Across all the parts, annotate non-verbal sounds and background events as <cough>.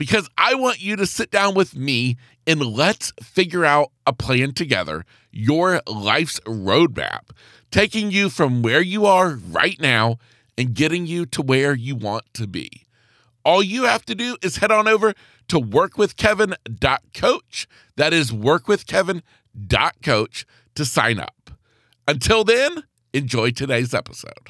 because I want you to sit down with me and let's figure out a plan together, your life's roadmap, taking you from where you are right now and getting you to where you want to be. All you have to do is head on over to workwithkevin.coach. That is workwithkevin.coach to sign up. Until then, enjoy today's episode.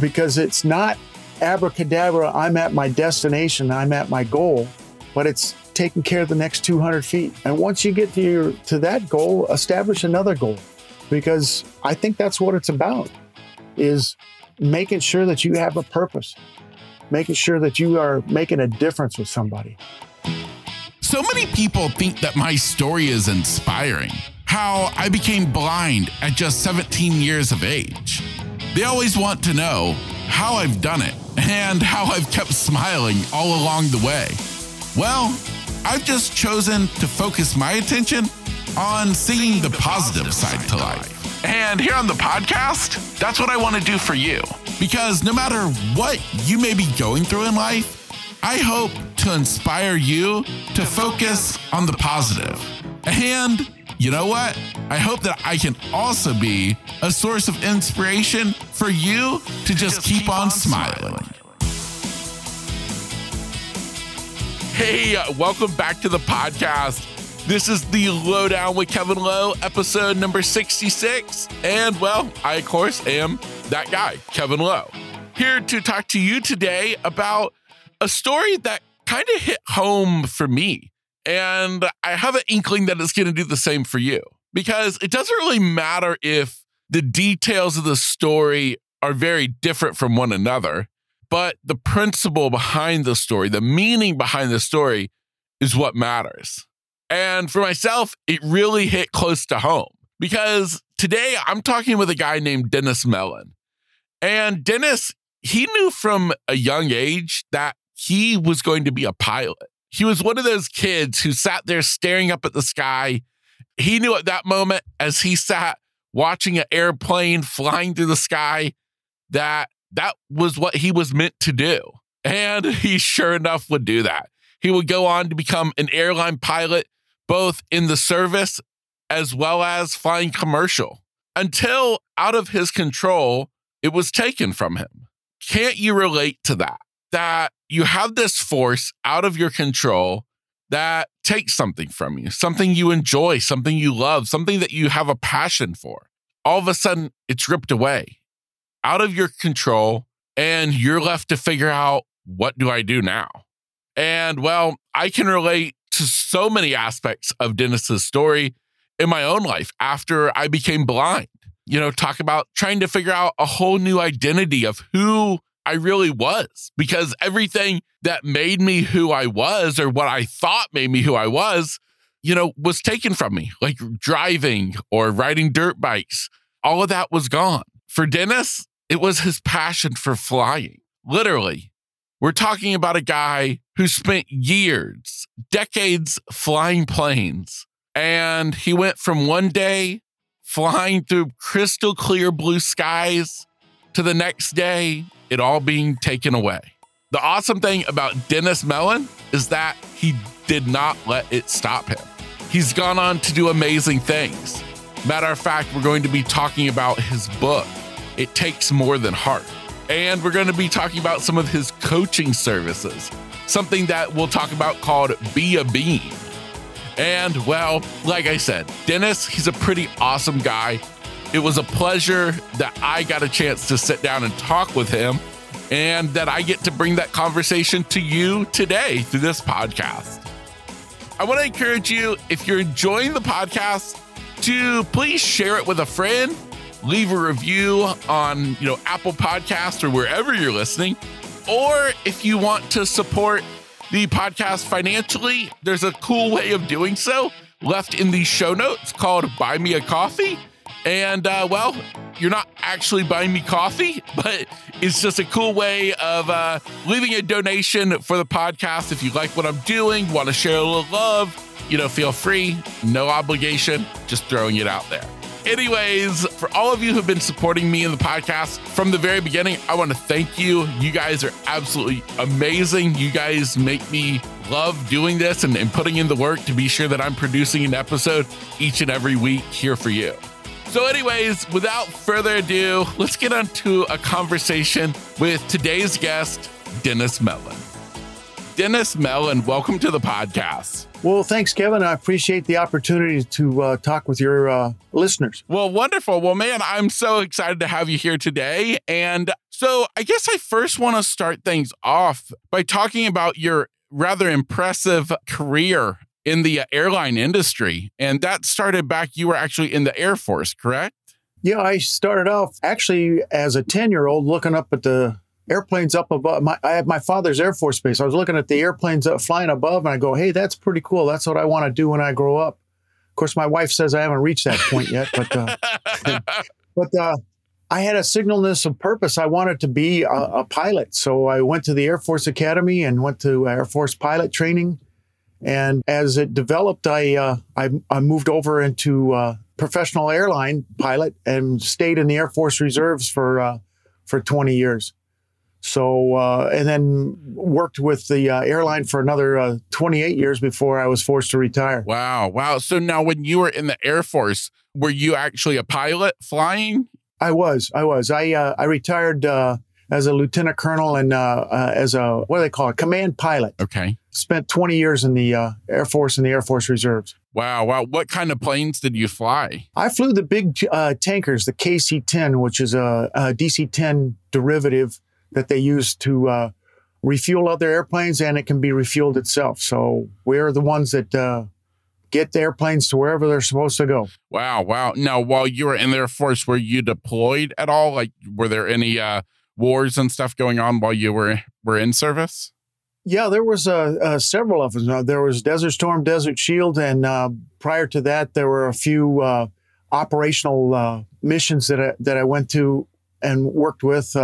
Because it's not abracadabra, I'm at my destination, I'm at my goal, but it's taking care of the next 200 feet. And once you get to, your, to that goal, establish another goal. Because I think that's what it's about is making sure that you have a purpose, making sure that you are making a difference with somebody. So many people think that my story is inspiring. How I became blind at just 17 years of age. They always want to know how I've done it and how I've kept smiling all along the way. Well, I've just chosen to focus my attention on seeing the positive side to life. And here on the podcast, that's what I want to do for you. Because no matter what you may be going through in life, I hope to inspire you to focus on the positive. And you know what? I hope that I can also be a source of inspiration for you to just keep on smiling. Hey, welcome back to the podcast. This is the Lowdown with Kevin Lowe, episode number 66. And well, I, of course, am that guy, Kevin Lowe, here to talk to you today about a story that kind of hit home for me. And I have an inkling that it's going to do the same for you because it doesn't really matter if the details of the story are very different from one another but the principle behind the story, the meaning behind the story is what matters. And for myself, it really hit close to home because today I'm talking with a guy named Dennis Mellen. And Dennis, he knew from a young age that he was going to be a pilot. He was one of those kids who sat there staring up at the sky. He knew at that moment, as he sat watching an airplane flying through the sky, that that was what he was meant to do. And <laughs> he sure enough would do that. He would go on to become an airline pilot, both in the service as well as flying commercial, until out of his control, it was taken from him. Can't you relate to that? That you have this force out of your control that takes something from you, something you enjoy, something you love, something that you have a passion for. All of a sudden, it's ripped away out of your control and you're left to figure out what do I do now? And well, I can relate to so many aspects of Dennis's story in my own life after I became blind. You know, talk about trying to figure out a whole new identity of who I really was because everything that made me who I was or what I thought made me who I was, you know, was taken from me, like driving or riding dirt bikes. All of that was gone. For Dennis, it was his passion for flying. Literally, we're talking about a guy who spent years, decades flying planes. And he went from one day flying through crystal clear blue skies to the next day, it all being taken away. The awesome thing about Dennis Mellen is that he did not let it stop him. He's gone on to do amazing things. Matter of fact, we're going to be talking about his book, it takes more than heart. And we're going to be talking about some of his coaching services, something that we'll talk about called Be a Bean. And well, like I said, Dennis, he's a pretty awesome guy. It was a pleasure that I got a chance to sit down and talk with him and that I get to bring that conversation to you today through this podcast. I want to encourage you, if you're enjoying the podcast, to please share it with a friend leave a review on, you know, Apple Podcast or wherever you're listening. Or if you want to support the podcast financially, there's a cool way of doing so left in the show notes called Buy Me a Coffee. And uh, well, you're not actually buying me coffee, <laughs> but it's just a cool way of uh, leaving a donation for the podcast. If you like what I'm doing, want to share a little love, you know, feel free, no obligation, just throwing it out there. Anyways, for all of you who've been supporting me in the podcast from the very beginning, I want to thank you. You guys are absolutely amazing. You guys make me love doing this and, and putting in the work to be sure that I'm producing an episode each and every week here for you. So, anyways, without further ado, let's get on to a conversation with today's guest, Dennis Mellen. Dennis Mellen, welcome to the podcast. Well, thanks, Kevin. I appreciate the opportunity to uh, talk with your uh, listeners. Well, wonderful. Well, man, I'm so excited to have you here today. And so I guess I first want to start things off by talking about your rather impressive career in the airline industry. And that started back, you were actually in the Air Force, correct? Yeah, I started off actually as a 10 year old looking up at the airplanes up above. My, I had my father's Air Force base. I was looking at the airplanes up, flying above, and I go, "Hey, that's pretty cool. That's what I want to do when I grow up." Of course, my wife says I haven't reached that point yet, but uh, <laughs> but uh, I had a signalness of purpose. I wanted to be a, a, pilot, so I went to the Air Force Academy and went to Air Force pilot training. And as it developed, I uh, I, I, moved over into uh, professional airline pilot and stayed in the Air Force Reserves for uh, for 20 years. So, uh, and then worked with the uh, airline for another uh, 28 years before I was forced to retire. Wow. Wow. So now when you were in the Air Force, were you actually a pilot flying? I was. I was. I, uh, I retired uh, as a lieutenant colonel and uh, as a, what do they call it? Command pilot. Okay. Spent 20 years in the Air Force and the Air Force Reserves. Wow. Wow. What kind of planes did you fly? I flew the big tankers, the KC 10, which is a, a DC 10 derivative that they use to uh, refuel other airplanes, and it can be refueled itself. So we're the ones that uh, get the airplanes to wherever they're supposed to go. Wow, wow. Now, while you were in the Air Force, were you deployed at all? Like, were there any uh, wars and stuff going on while you were were in service? Yeah, there was uh, uh, several of them. Uh, there was Desert Storm, Desert Shield, and uh, prior to that, there were a few uh, operational uh, missions that I, that I went to and worked with.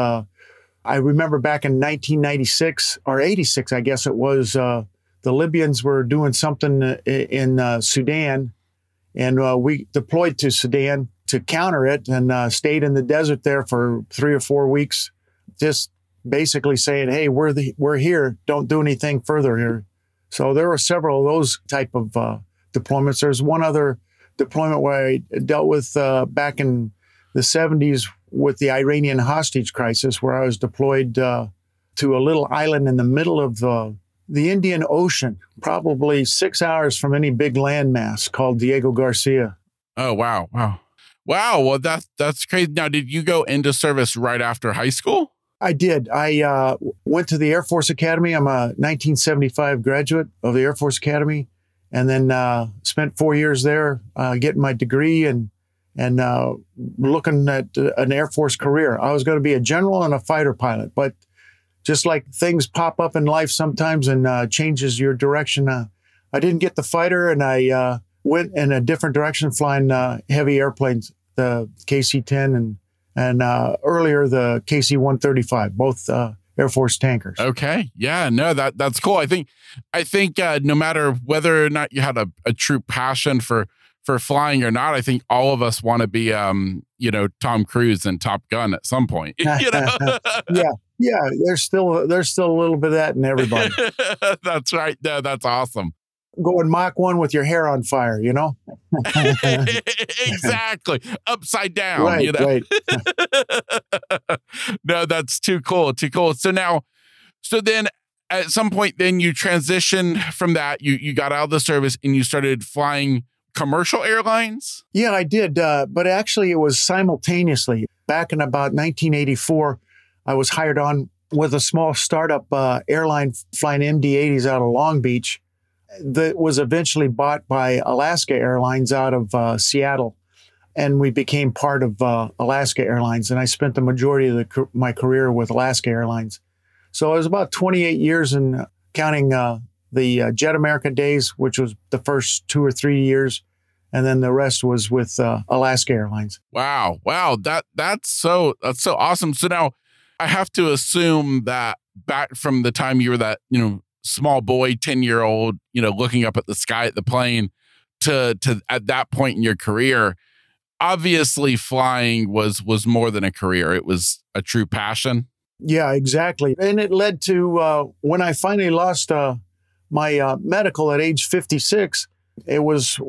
I remember back in 1996 or 86, I guess it was, uh, the Libyans were doing something uh, in uh, Sudan, and uh, we deployed to Sudan to counter it and uh, stayed in the desert there for three or four weeks, just basically saying, "Hey, we're the we're here. Don't do anything further here." So there were several of those type of uh, deployments. There's one other deployment where I dealt with back in the 70s with the Iranian hostage crisis, where I was deployed uh, to a little island in the middle of the, the Indian Ocean, probably six hours from any big landmass called Diego Garcia. Oh, wow. Wow. Wow. Well, that, that's crazy. Now, did you go into service right after high school? I did. I uh, went to the Air Force Academy. I'm a 1975 graduate of the Air Force Academy, and then uh, spent four years there uh, getting my degree and and uh, looking at uh, an Air Force career. I was going to be a general and a fighter pilot, but just like things pop up in life sometimes and uh, changes your direction, uh, I didn't get the fighter, and I uh, went in a different direction, flying uh, heavy airplanes, the KC-10 and and earlier the KC-135, both. Air Force tankers. Okay. Yeah. No, that that's cool. I think I think no matter whether or not you had a, a true passion for for flying or not, I think all of us want to be, um, you know, Tom Cruise and Top Gun at some point. <laughs> you know? <laughs> yeah, yeah. There's still there's still a little bit of that in everybody. <laughs> that's right. No, that's awesome. Going Mach one with your hair on fire, you know. exactly, upside down. Right, you know? right. no, that's too cool. Too cool. So now, so then at some point, then you transitioned from that. You you got out of the service and you started flying commercial airlines? Yeah, I did. Uh, but actually, it was simultaneously. Back in about 1984, I was hired on with a small startup uh, airline flying MD 80s out of Long Beach that was eventually bought by Alaska Airlines out of uh, Seattle. And we became part of uh, Alaska Airlines. And I spent the majority of the, my career with Alaska Airlines. So I was about 28 years in counting uh, the uh, Jet America days, which was the first two or three years, and then the rest was with uh, Alaska Airlines. Wow, wow, that that's so that's so awesome. So now I have to assume that back from the time you were that you know small boy, ten year old, you know, looking up at the sky at the plane, to to at that point in your career, obviously flying was was more than a career; it was a true passion. Yeah, exactly, and it led to uh, when I finally lost uh, my uh, medical at age fifty six. It was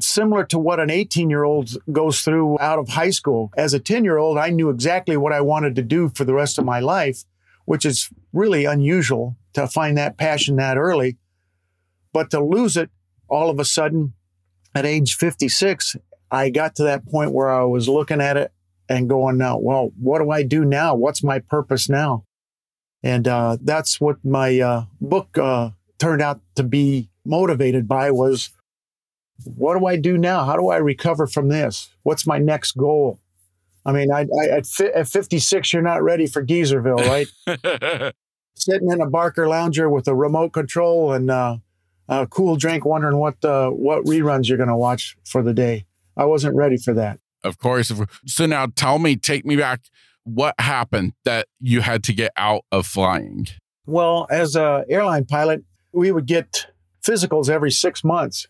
similar to what an 18 year old goes through out of high school. As a 10 year old, I knew exactly what I wanted to do for the rest of my life, which is really unusual to find that passion that early. But to lose it all of a sudden at age 56, I got to that point where I was looking at it and going, now, well, what do I do now? What's my purpose now? And uh, that's what my uh, book uh, turned out to be motivated by was what do I do now? How do I recover from this? What's my next goal? I mean, I, I at, fi- at 56, you're not ready for Geezerville, right? <laughs> <laughs> Sitting in a Barcalounger with a remote control and uh, a cool drink, wondering what uh, what reruns you're going to watch for the day. I wasn't ready for that. Of course. So now, tell me, take me back. What happened that you had to get out of flying? Well, as a airline pilot, we would get physicals every six months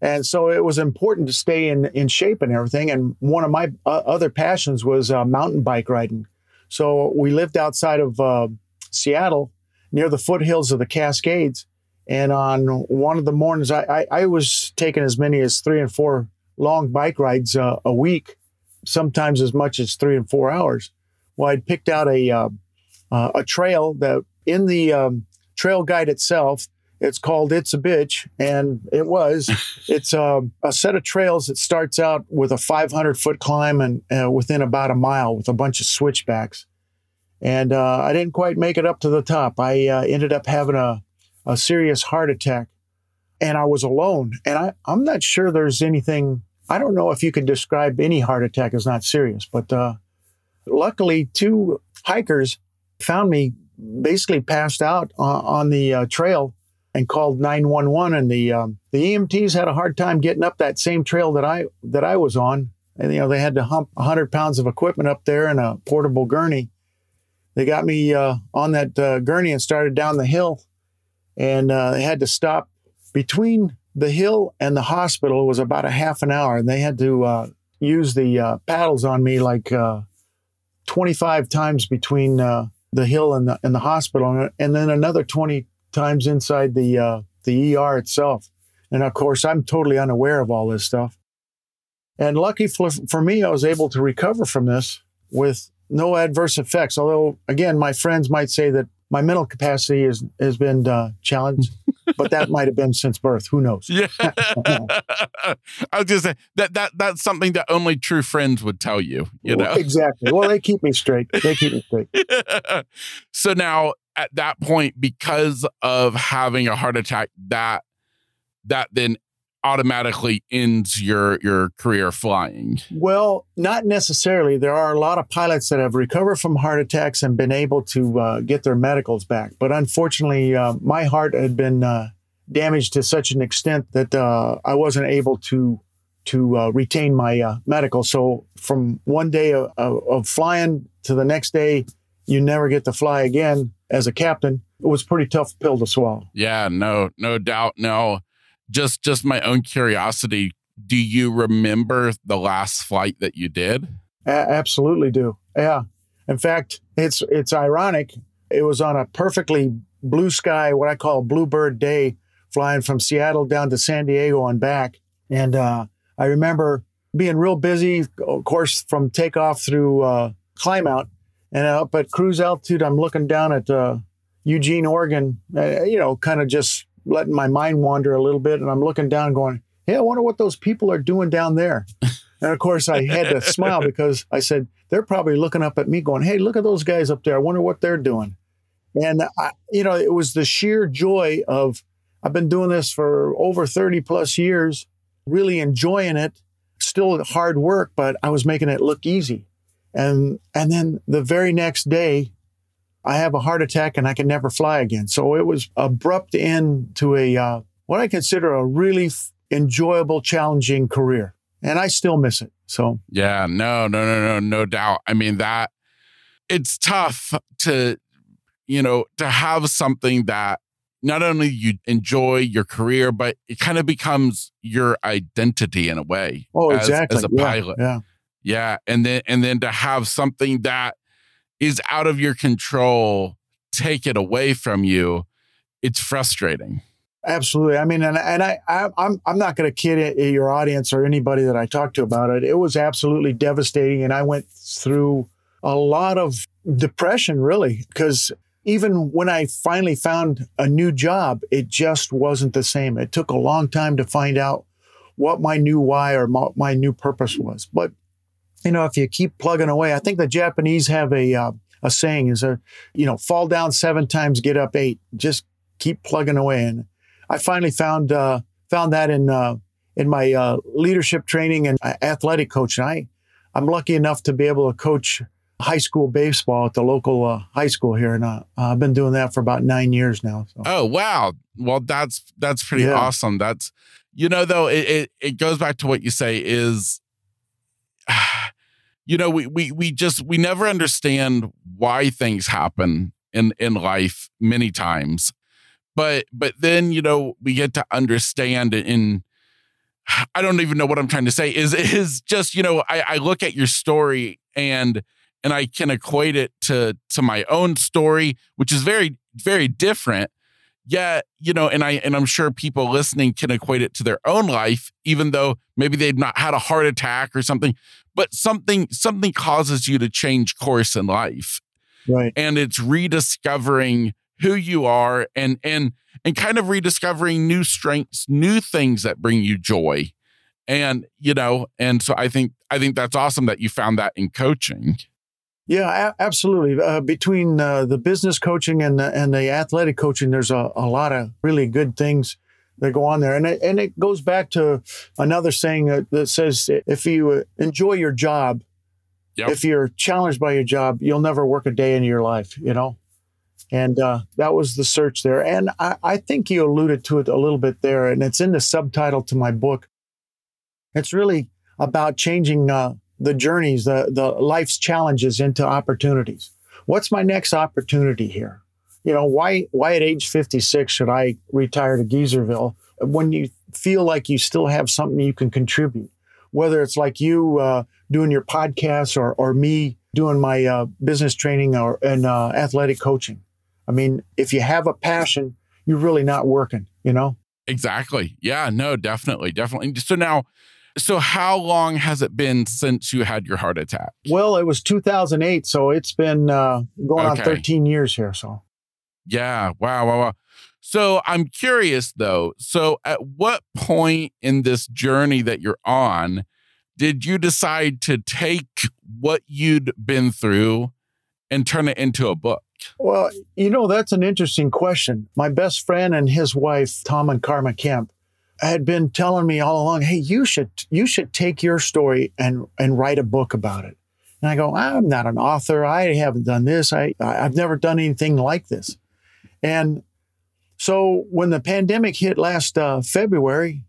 and so it was important to stay in, in shape and everything. And one of my uh, other passions was uh, mountain bike riding. So we lived outside of uh, Seattle near the foothills of the Cascades. And on one of the mornings, I, I, I was taking as many as three and four long bike rides uh, a week, sometimes as much as three and four hours. Well, I'd picked out a, uh, uh, a trail that in the um, trail guide itself, it's called It's a Bitch, and it was. <laughs> it's uh, a set of trails that starts out with a 500 foot climb and uh, within about a mile with a bunch of switchbacks. And uh, I didn't quite make it up to the top. I uh, ended up having a, a serious heart attack, and I was alone. And I, I'm not sure there's anything, I don't know if you could describe any heart attack as not serious, but uh, luckily, two hikers found me basically passed out on, on the uh, trail and called 911 and the um, the EMTs had a hard time getting up that same trail that I that I was on. And you know they had to hump 100 pounds of equipment up there in a portable gurney. They got me uh, on that uh, gurney and started down the hill. And uh, they had to stop between the hill and the hospital. Was about a half an hour and they had to uh, use the uh, paddles on me like uh, 25 times between the hill and the and the hospital. And then another 20 times inside the uh, the ER itself. And of course, I'm totally unaware of all this stuff. And lucky for, for me, I was able to recover from this with no adverse effects. Although, again, my friends might say that my mental capacity is, has been uh, challenged, <laughs> but that might have been since birth. Who knows? Yeah. <laughs> I was just saying that, that that's something that only true friends would tell you, you know? Exactly. Well, they keep me straight. They keep me straight. <laughs> so now at that point, because of having a heart attack, that that then automatically ends your your career flying? Well, not necessarily. There are a lot of pilots that have recovered from heart attacks and been able to uh, get their medicals back. But unfortunately, uh, my heart had been uh, damaged to such an extent that uh, I wasn't able to to uh, retain my uh, medical. So from one day of, of, flying to the next day, you never get to fly again as a captain. It was a pretty tough pill to swallow. Yeah, no, no doubt. No, just just my own curiosity. Do you remember the last flight that you did? A- absolutely do. Yeah. In fact, it's it's ironic. It was on a perfectly blue sky, what I call bluebird day, flying from Seattle down to San Diego and back. And uh, I remember being real busy, of course, from takeoff through uh, climb out. And up at cruise altitude, I'm looking down at uh, Eugene, Oregon, uh, you know, kind of just letting my mind wander a little bit. And I'm looking down going, hey, I wonder what those people are doing down there. <laughs> and of course, I had to smile because I said, they're probably looking up at me going, hey, look at those guys up there. I wonder what they're doing. And, I, you know, it was the sheer joy of, I've been doing this for over 30 plus years, really enjoying it, still hard work, but I was making it look easy. And, and then the very next day, I have a heart attack and I can never fly again. So it was abrupt end to a uh, what I consider a really f- enjoyable, challenging career, and I still miss it. So yeah, no, no, no, no, no doubt. I mean that it's tough to you know to have something that not only you enjoy your career, but it kind of becomes your identity in a way. Oh, as, exactly. As a pilot. Yeah. Yeah. Yeah, and then and then to have something that is out of your control take it away from you, it's frustrating. Absolutely. I mean, and and I, I am I'm, I'm not going to kid your audience or anybody that I talked to about it. It was absolutely devastating, and I went through a lot of depression, really, because even when I finally found a new job, it just wasn't the same. It took a long time to find out what my new why or my, my new purpose was. But you know, if you keep plugging away, I think the Japanese have a uh, a saying is a you know fall down seven times, get up eight. Just keep plugging away. And I finally found uh, found that in uh, in my uh, leadership training and uh, athletic coaching. I I'm lucky enough to be able to coach high school baseball at the local uh, high school here, and uh, I've been doing that for about nine years now. So. Oh wow! Well, that's that's pretty yeah. awesome. That's you know though it, it it goes back to what you say is. You know, we we we just we never understand why things happen in in life many times, but but then you know we get to understand in <sighs> I don't even know what I'm trying to say. Is is just you know I, I look at your story and and I can equate it to to my own story, which is very very different. Yet, you know, and I and I'm sure people listening can equate it to their own life, even though maybe they've not had a heart attack or something, but something something causes you to change course in life. Right. And it's rediscovering who you are and and and kind of rediscovering new strengths, new things that bring you joy. And, you know, and so I think I think that's awesome that you found that in coaching. Yeah, a- absolutely. Uh, between uh, the business coaching and the, and the athletic coaching, there's a, a lot of really good things that go on there. And it, and it goes back to another saying that, says if you enjoy your job, yep. if you're challenged by your job, you'll never work a day in your life, you know? And uh, that was the search there. And I, I think you alluded to it a little bit there, and it's in the subtitle to my book. It's really about changing uh, the journeys, the, the life's challenges into opportunities. What's my next opportunity here? You know, why, why at age 56 should I retire to Geezerville when you feel like you still have something you can contribute? Whether it's like you uh, doing your podcast or, or me doing my uh, business training or and uh, athletic coaching. I mean, if you have a passion, you're really not working, you know? Exactly. Yeah, no, definitely. Definitely. So now, so, how long has it been since you had your heart attack? Well, it was 2008, so it's been uh, going okay. on 13 years here. So, yeah, wow, wow, wow. So, I'm curious though. So, at what point in this journey that you're on did you decide to take what you'd been through and turn it into a book? Well, you know, that's an interesting question. My best friend and his wife, Tom and Karma Kemp, had been telling me all along, "Hey, you should you should take your story and and write a book about it." And I go, "I'm not an author. I haven't done this. I I've never done anything like this." And so when the pandemic hit last uh, February,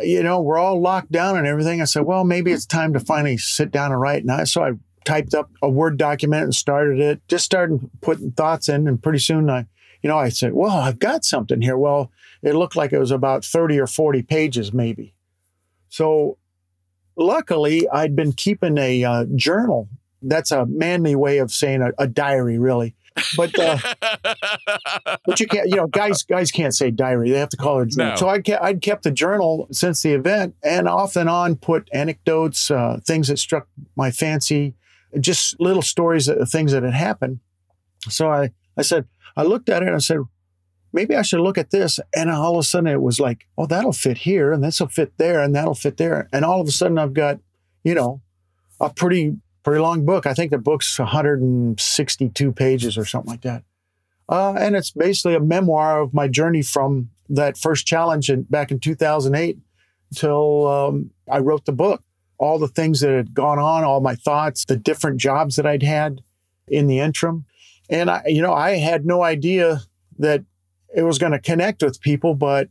you know, we're all locked down and everything. I said, "Well, maybe it's time to finally sit down and write." And I, so I typed up a Word document and started it. Just started putting thoughts in, and pretty soon I, you know, I said, "Well, I've got something here." Well it looked like it was about 30 or 40 pages, maybe. So, luckily, I'd been keeping a uh, journal. That's a manly way of saying a, a diary, really. But uh, <laughs> but you can't, you know, guys guys can't say diary; they have to call it journal. No. So I'd ke- I'd kept a journal since the event, and off and on put anecdotes, uh, things that struck my fancy, just little stories, of things that had happened. So I I said I looked at it and I said, maybe I should look at this. And all of a sudden it was like, oh, that'll fit here and this will fit there and that'll fit there. And all of a sudden I've got, you know, a pretty, pretty long book. I think the book's 162 pages or something like that. Uh, and it's basically a memoir of my journey from that first challenge in, back in 2008 until um, I wrote the book. All the things that had gone on, all my thoughts, the different jobs that I'd had in the interim. And I, you know, I had no idea that it was going to connect with people, but,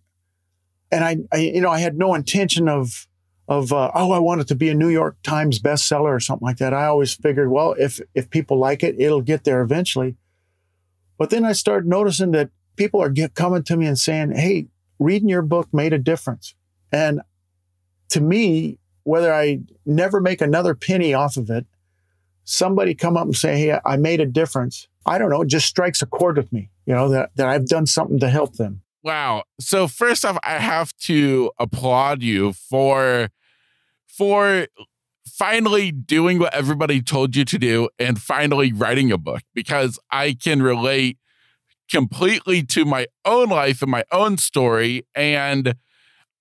and I, I, you know, I had no intention of, of, uh, oh, I want it to be a New York Times bestseller or something like that. I always figured, well, if, if people like it, it'll get there eventually. But then I started noticing that people are get, coming to me and saying, Hey, reading your book made a difference. And to me, whether I never make another penny off of it, somebody come up and say, Hey, I made a difference. I don't know. It just strikes a chord with me, you know, that, that I've done something to help them. Wow. So first off, I have to applaud you for, for finally doing what everybody told you to do and finally writing a book because I can relate completely to my own life and my own story. And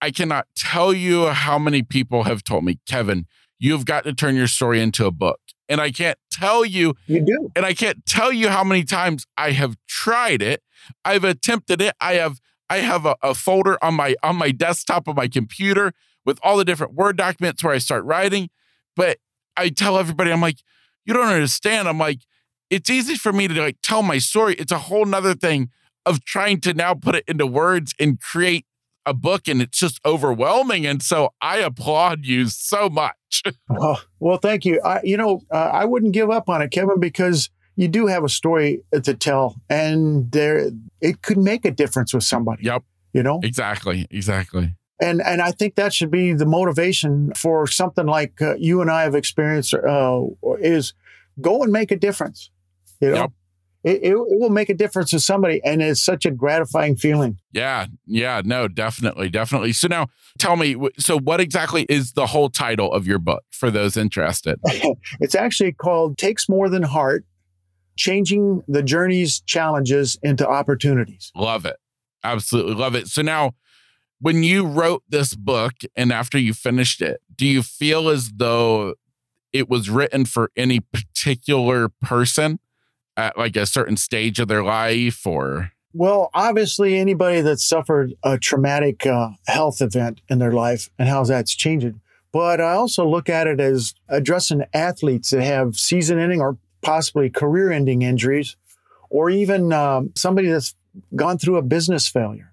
I cannot tell you how many people have told me, Kevin, you've got to turn your story into a book. And I can't tell you, you do. And I can't tell you how many times I have tried it. I've attempted it. I have I have a, a folder on my on my desktop of my computer with all the different Word documents where I start writing. But I tell everybody, I'm like, you don't understand. I'm like, it's easy for me to like tell my story. It's a whole nother thing of trying to now put it into words and create a book and it's just overwhelming. And so I applaud you so much. <laughs> well, well, thank you. I, you know, uh, I wouldn't give up on it, Kevin, because you do have a story to tell and there it could make a difference with somebody. Yep. You know? Exactly. Exactly. And and I think that should be the motivation for something like uh, you and I have experienced uh, is go and make a difference. You know, yep. It, it, it, will make a difference to somebody, and it's such a gratifying feeling. Yeah, yeah, no, definitely, definitely. So now, tell me, so what exactly is the whole title of your book for those interested? <laughs> it's actually called "Takes More Than Heart: Changing the Journey's Challenges into Opportunities." Love it, absolutely love it. So now when you wrote this book and after you finished it, do you feel as though it was written for any particular person at like a certain stage of their life or? Well, obviously, anybody that suffered a traumatic uh, health event in their life and how that's changed. But I also look at it as addressing athletes that have season ending or possibly career ending injuries, or even um, somebody that's gone through a business failure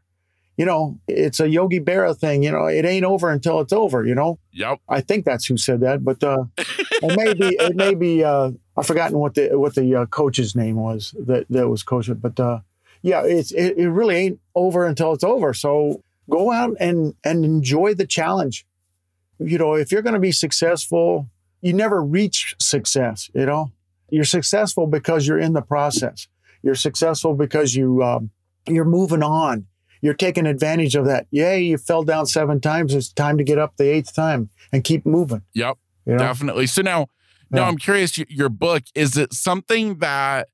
you know, it's a Yogi Berra thing. You know, it ain't over until it's over. You know. Yep. I think that's who said that, but uh, it may be. It may be. Uh, I've forgotten what the what the uh, coach's name was that that was coaching, but uh, yeah, it's it, it really ain't over until it's over. So go out and and enjoy the challenge. You know, if you're going to be successful, you never reach success. You know, you're successful because you're in the process. You're successful because you um, you're moving on you're taking advantage of that. Yay, you fell down seven times. It's time to get up the eighth time and keep moving. Yep, you know? definitely. So now, yeah. I'm curious. Your book is it something that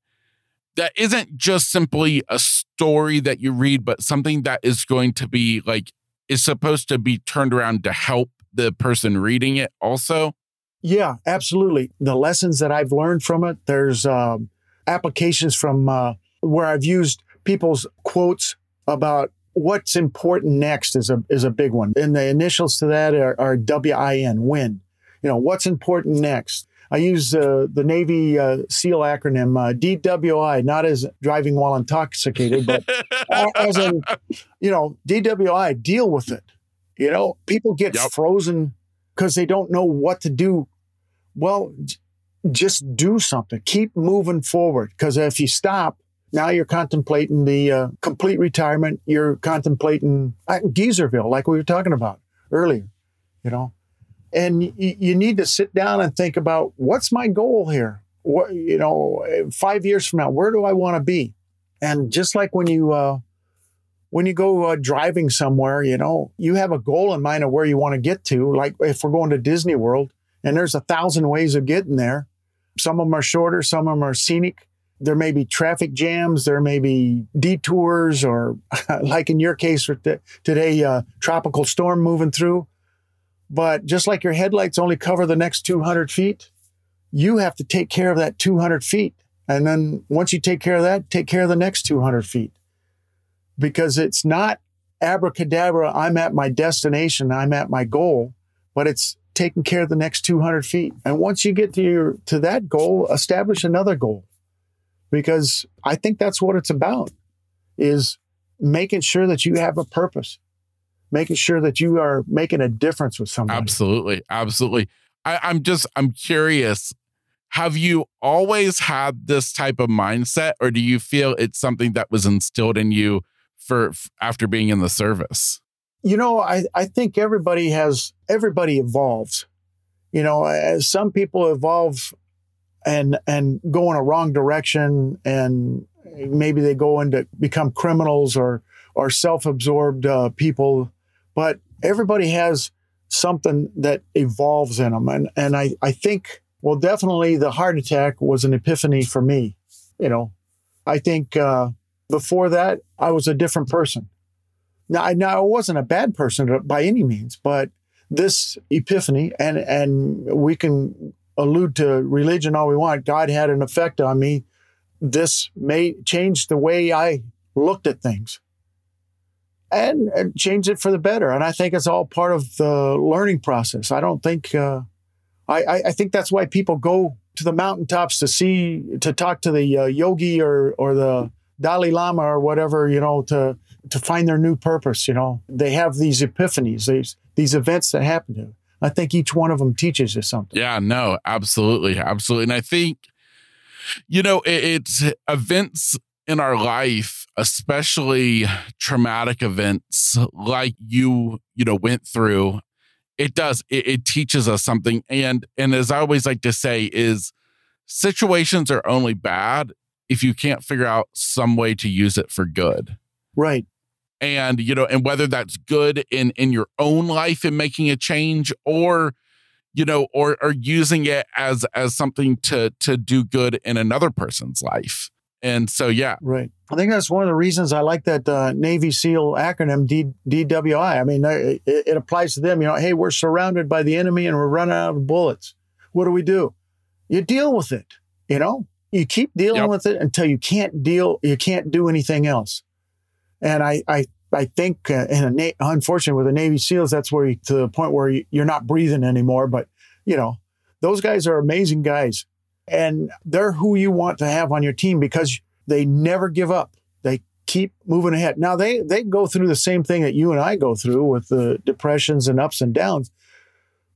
that isn't just simply a story that you read, but something that is going to be like is supposed to be turned around to help the person reading it also? Yeah, absolutely. The lessons that I've learned from it, there's um, applications from uh, where I've used people's quotes about what's important next is a is a big one. And the initials to that are, are WIN, win. You know, what's important next? I use uh, the Navy uh, SEAL acronym uh, DWI, not as driving while intoxicated, but as in, you know, DWI, deal with it. You know, people get yep. frozen because they don't know what to do. Well, j- just do something. Keep moving forward because if you stop, now you're contemplating the uh, complete retirement. You're contemplating uh, Geezerville, like we were talking about earlier, you know. And you need to sit down and think about what's my goal here? What, you know, five years from now, where do I want to be? And just like when you, uh, when you go uh, driving somewhere, you know, you have a goal in mind of where you want to get to. Like if we're going to Disney World and there's a thousand ways of getting there. Some of them are shorter, some of them are scenic there may be traffic jams, there may be detours, or <laughs> like in your case today, uh, tropical storm moving through. But just like your headlights only cover the next 200 feet, you have to take care of that 200 feet. And then once you take care of that, take care of the next 200 feet. Because it's not abracadabra, I'm at my destination, I'm at my goal, but it's taking care of the next 200 feet. And once you get to your, to that goal, establish another goal because I think that's what it's about is making sure that you have a purpose, making sure that you are making a difference with somebody. Absolutely. Absolutely. I, I'm just, I'm curious. Have you always had this type of mindset, or do you feel it's something that was instilled in you for after being in the service? You know, I, I think everybody has, everybody evolves. You know, some people evolve and and go in a wrong direction and maybe they go into become criminals or or self-absorbed uh, people but everybody has something that evolves in them and and I I think well definitely the heart attack was an epiphany for me you know I think uh, before that I was a different person now I now I wasn't a bad person by any means but this epiphany and and we can allude to religion all we want. God had an effect on me. This may change the way I looked at things and, change it for the better. And I think it's all part of the learning process. I don't think, uh, I, I, think that's why people go to the mountaintops to see, to talk to the uh, yogi or, or the Dalai Lama or whatever, you know, to, to find their new purpose. You know, they have these epiphanies, these, these events that happen to them. I think each one of them teaches you something. Yeah, no, absolutely. Absolutely. And I think, you know, it, it's events in our life, especially traumatic events like you, you know, went through. It does, it, it teaches us something. And, and as I always like to say, is situations are only bad if you can't figure out some way to use it for good. Right and you know and whether that's good in in your own life in making a change or you know or or using it as as something to to do good in another person's life and so yeah. Right. I think that's one of the reasons i like that uh, navy seal acronym D, dwi i. Mean it, it applies to them you know hey we're surrounded by the enemy and we're running out of bullets. What do we do? You deal with it you know? You keep dealing yep. with it until you can't deal you can't do anything else. And I, I, I think, uh, in a na- unfortunately, with the Navy SEALs, that's where you, to the point where you, you're not breathing anymore. But you know, those guys are amazing guys, and they're who you want to have on your team because they never give up. They keep moving ahead. Now they they go through the same thing that you and I go through with the depressions and ups and downs.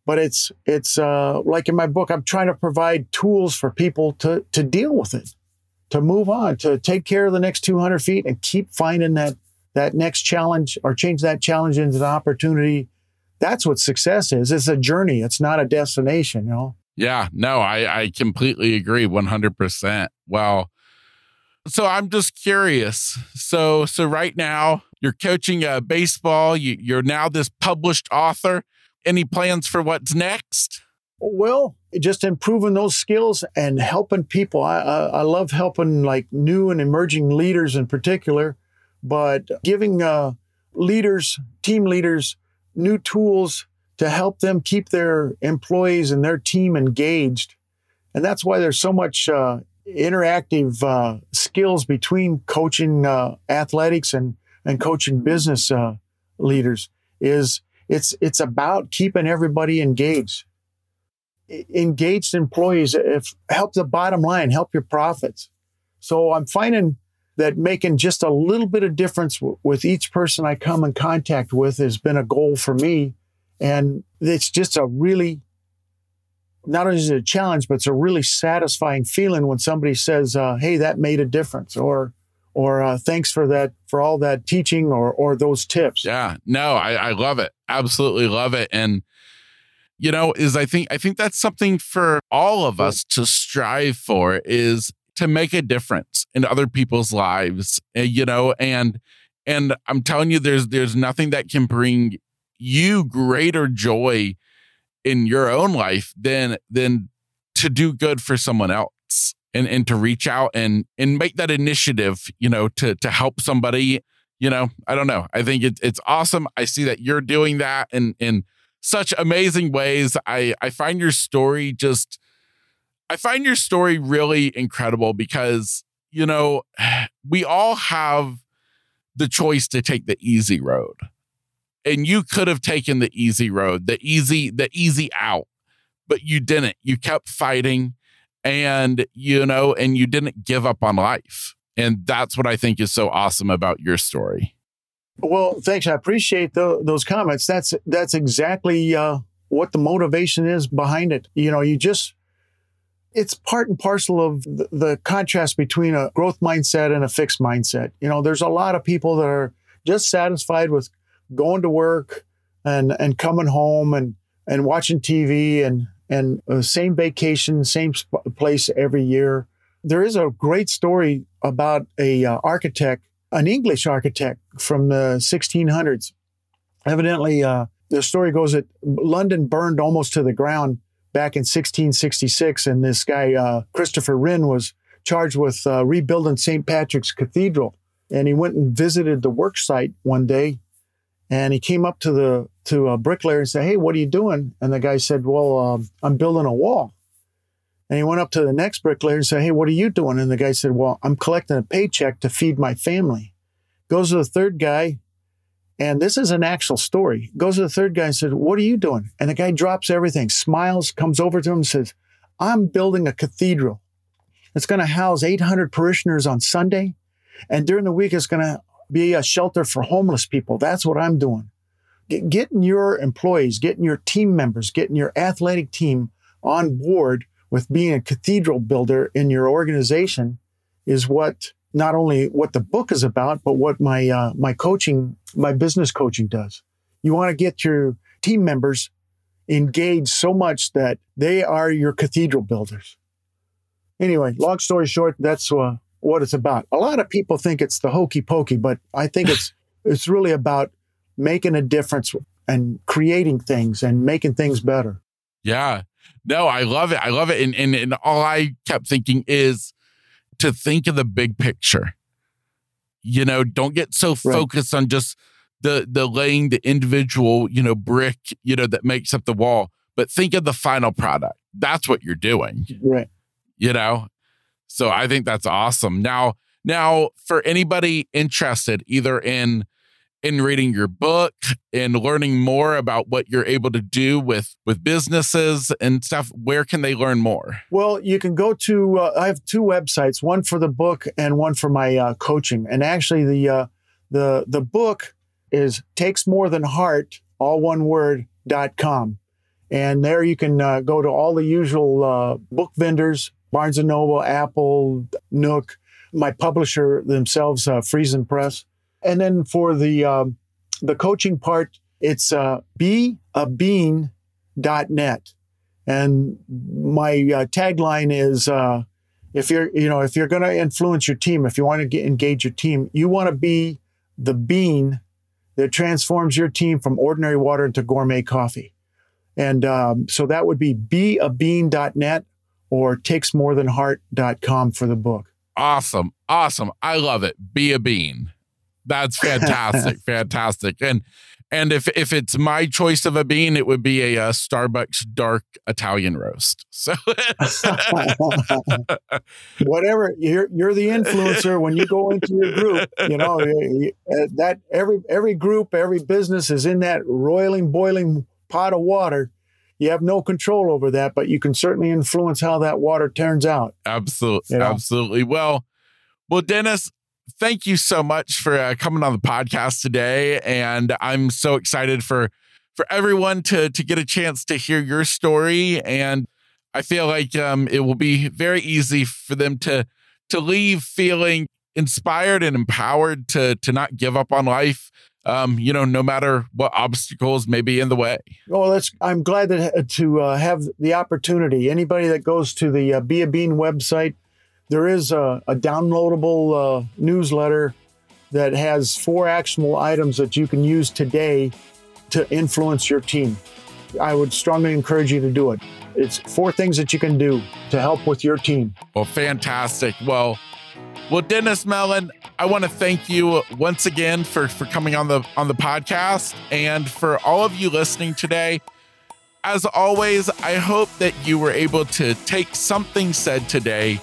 But it's it's uh, like in my book, I'm trying to provide tools for people to to deal with it to move on, to take care of the next 200 feet and keep finding that, that next challenge or change that challenge into an opportunity. That's what success is. It's a journey. It's not a destination, you know? Yeah, no, I, I completely agree 100%. Well, so I'm just curious. So, so right now you're coaching uh, baseball. You, you're now this published author. Any plans for what's next? Well, just improving those skills and helping people. I, I, I love helping like new and emerging leaders in particular, but giving uh, leaders, team leaders, new tools to help them keep their employees and their team engaged. And that's why there's so much uh, interactive uh, skills between coaching uh, athletics and, and coaching business uh, leaders is it's it's about keeping everybody engaged engaged employees if help the bottom line, help your profits. So I'm finding that making just a little bit of difference w- with each person I come in contact with has been a goal for me. And it's just a really, not only is it a challenge, but it's a really satisfying feeling when somebody says, uh, Hey, that made a difference or, or uh, thanks for that, for all that teaching or, or those tips. Yeah, no, I, I love it. Absolutely love it. And, you know, is I think I think that's something for all of us to strive for is to make a difference in other people's lives, eh, you know, and and I'm telling you there's there's nothing that can bring you greater joy in your own life than than to do good for someone else and and to reach out and and make that initiative, you know, to to help somebody, you know, I don't know. I think it's it's awesome. I see that you're doing that and and such amazing ways. I I find your story just I find your story really incredible because you know <sighs> we all have the choice to take the easy road. And you could have taken the easy road, the easy the easy out, but you didn't. You kept fighting and you know, and you didn't give up on life. And that's what I think is so awesome about your story. Well, thanks. I appreciate the, those comments. That's that's exactly uh, what the motivation is behind it. You know, you just it's part and parcel of the, the contrast between a growth mindset and a fixed mindset. You know, there's a lot of people that are just satisfied with going to work and and coming home and and watching TV and and uh, same vacation, same sp- place every year. There is a great story about a uh, architect, an English architect from the 1600s. Evidently, uh, the story goes that London burned almost to the ground back in 1666, and this guy uh, Christopher Wren was charged with uh, rebuilding St. Patrick's Cathedral. And he went and visited the work site one day, and he came up to the to a bricklayer and said, "Hey, what are you doing?" And the guy said, "Well, um, I'm building a wall." And he went up to the next bricklayer and said, "Hey, what are you doing?" And the guy said, "Well, I'm collecting a paycheck to feed my family." Goes to the third guy, and this is an actual story. Goes to the third guy and said, What are you doing? And the guy drops everything, smiles, comes over to him and says, I'm building a cathedral. It's going to house 800 parishioners on Sunday. And during the week, it's going to be a shelter for homeless people. That's what I'm doing. Getting your employees, getting your team members, getting your athletic team on board with being a cathedral builder in your organization is what not only what the book is about, but what my uh, my coaching, my business coaching does. You want to get your team members engaged so much that they are your cathedral builders. Anyway, long story short, that's uh, what it's about. A lot of people think it's the hokey pokey, but I think it's <laughs> it's really about making a difference and creating things and making things better. Yeah. No, I love it. I love it. And, and, and all I kept thinking is to think of the big picture. You know, don't get so right. focused on just the the laying the individual, you know, brick, you know, that makes up the wall, but think of the final product. That's what you're doing. Right. You know? So I think that's awesome. Now, now for anybody interested either in in reading your book and learning more about what you're able to do with with businesses and stuff where can they learn more? Well you can go to uh, i have two websites one for the book and one for my uh, coaching. And actually the uh, the the book is takes more than heart all one word dot com. And there you can uh, go to all the usual uh, book vendors barnes and noble apple nook my publisher themselves uh, friesen press and then for the um, the coaching part, it's uh, beabean.net. And my uh, tagline is uh, if you're you know if you're going to influence your team, if you want to engage your team, you want to be the bean that transforms your team from ordinary water into gourmet coffee. And um, so that would be beabean.net or takesmorethanheart.com for the book. Awesome. Awesome. I love it. Be a bean. That's <laughs> fantastic, fantastic. And and if if it's my choice of a bean, it would be a, a Starbucks dark Italian roast. So <laughs> <laughs> whatever you're you're the influencer when you go into your group. You know uh, that every every group, every business is in that roiling, boiling pot of water. You have no control over that, but you can certainly influence how that water turns out. Absolutely, you know? absolutely. Well, well, Dennis, thank you so much for uh, coming on the podcast today, and I'm so excited for for everyone to to get a chance to hear your story. And I feel like um, it will be very easy for them to to leave feeling inspired and empowered to to not give up on life. Um, you know, no matter what obstacles may be in the way. Well, that's. I'm glad that to uh, have the opportunity. Anybody that goes to the uh, Be a Bean website there is a, a downloadable uh, newsletter that has four actionable items that you can use today to influence your team. I would strongly encourage you to do it. It's four things that you can do to help with your team. Well, fantastic. Well, well, Dennis Mellen, I want to thank you once again for for coming on the on the podcast and for all of you listening today. As always, I hope that you were able to take something said today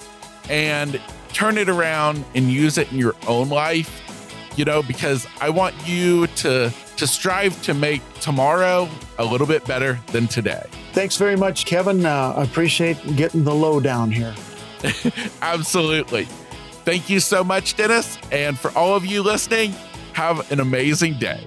and turn it around and use it in your own life, you know, because I want you to to strive to make tomorrow a little bit better than today. Thanks very much, Kevin. Uh, I appreciate getting the lowdown here. <laughs> Absolutely. Thank you so much, Dennis. And for all of you listening, have an amazing day.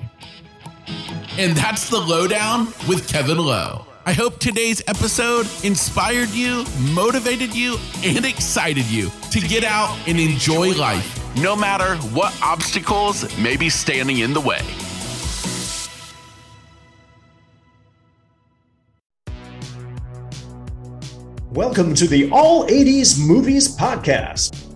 And that's the lowdown with Kevin Lowe. I hope today's episode inspired you, motivated you, and excited you to get out and enjoy life, no matter what obstacles may be standing in the way. Welcome to the All 80s Movies Podcast.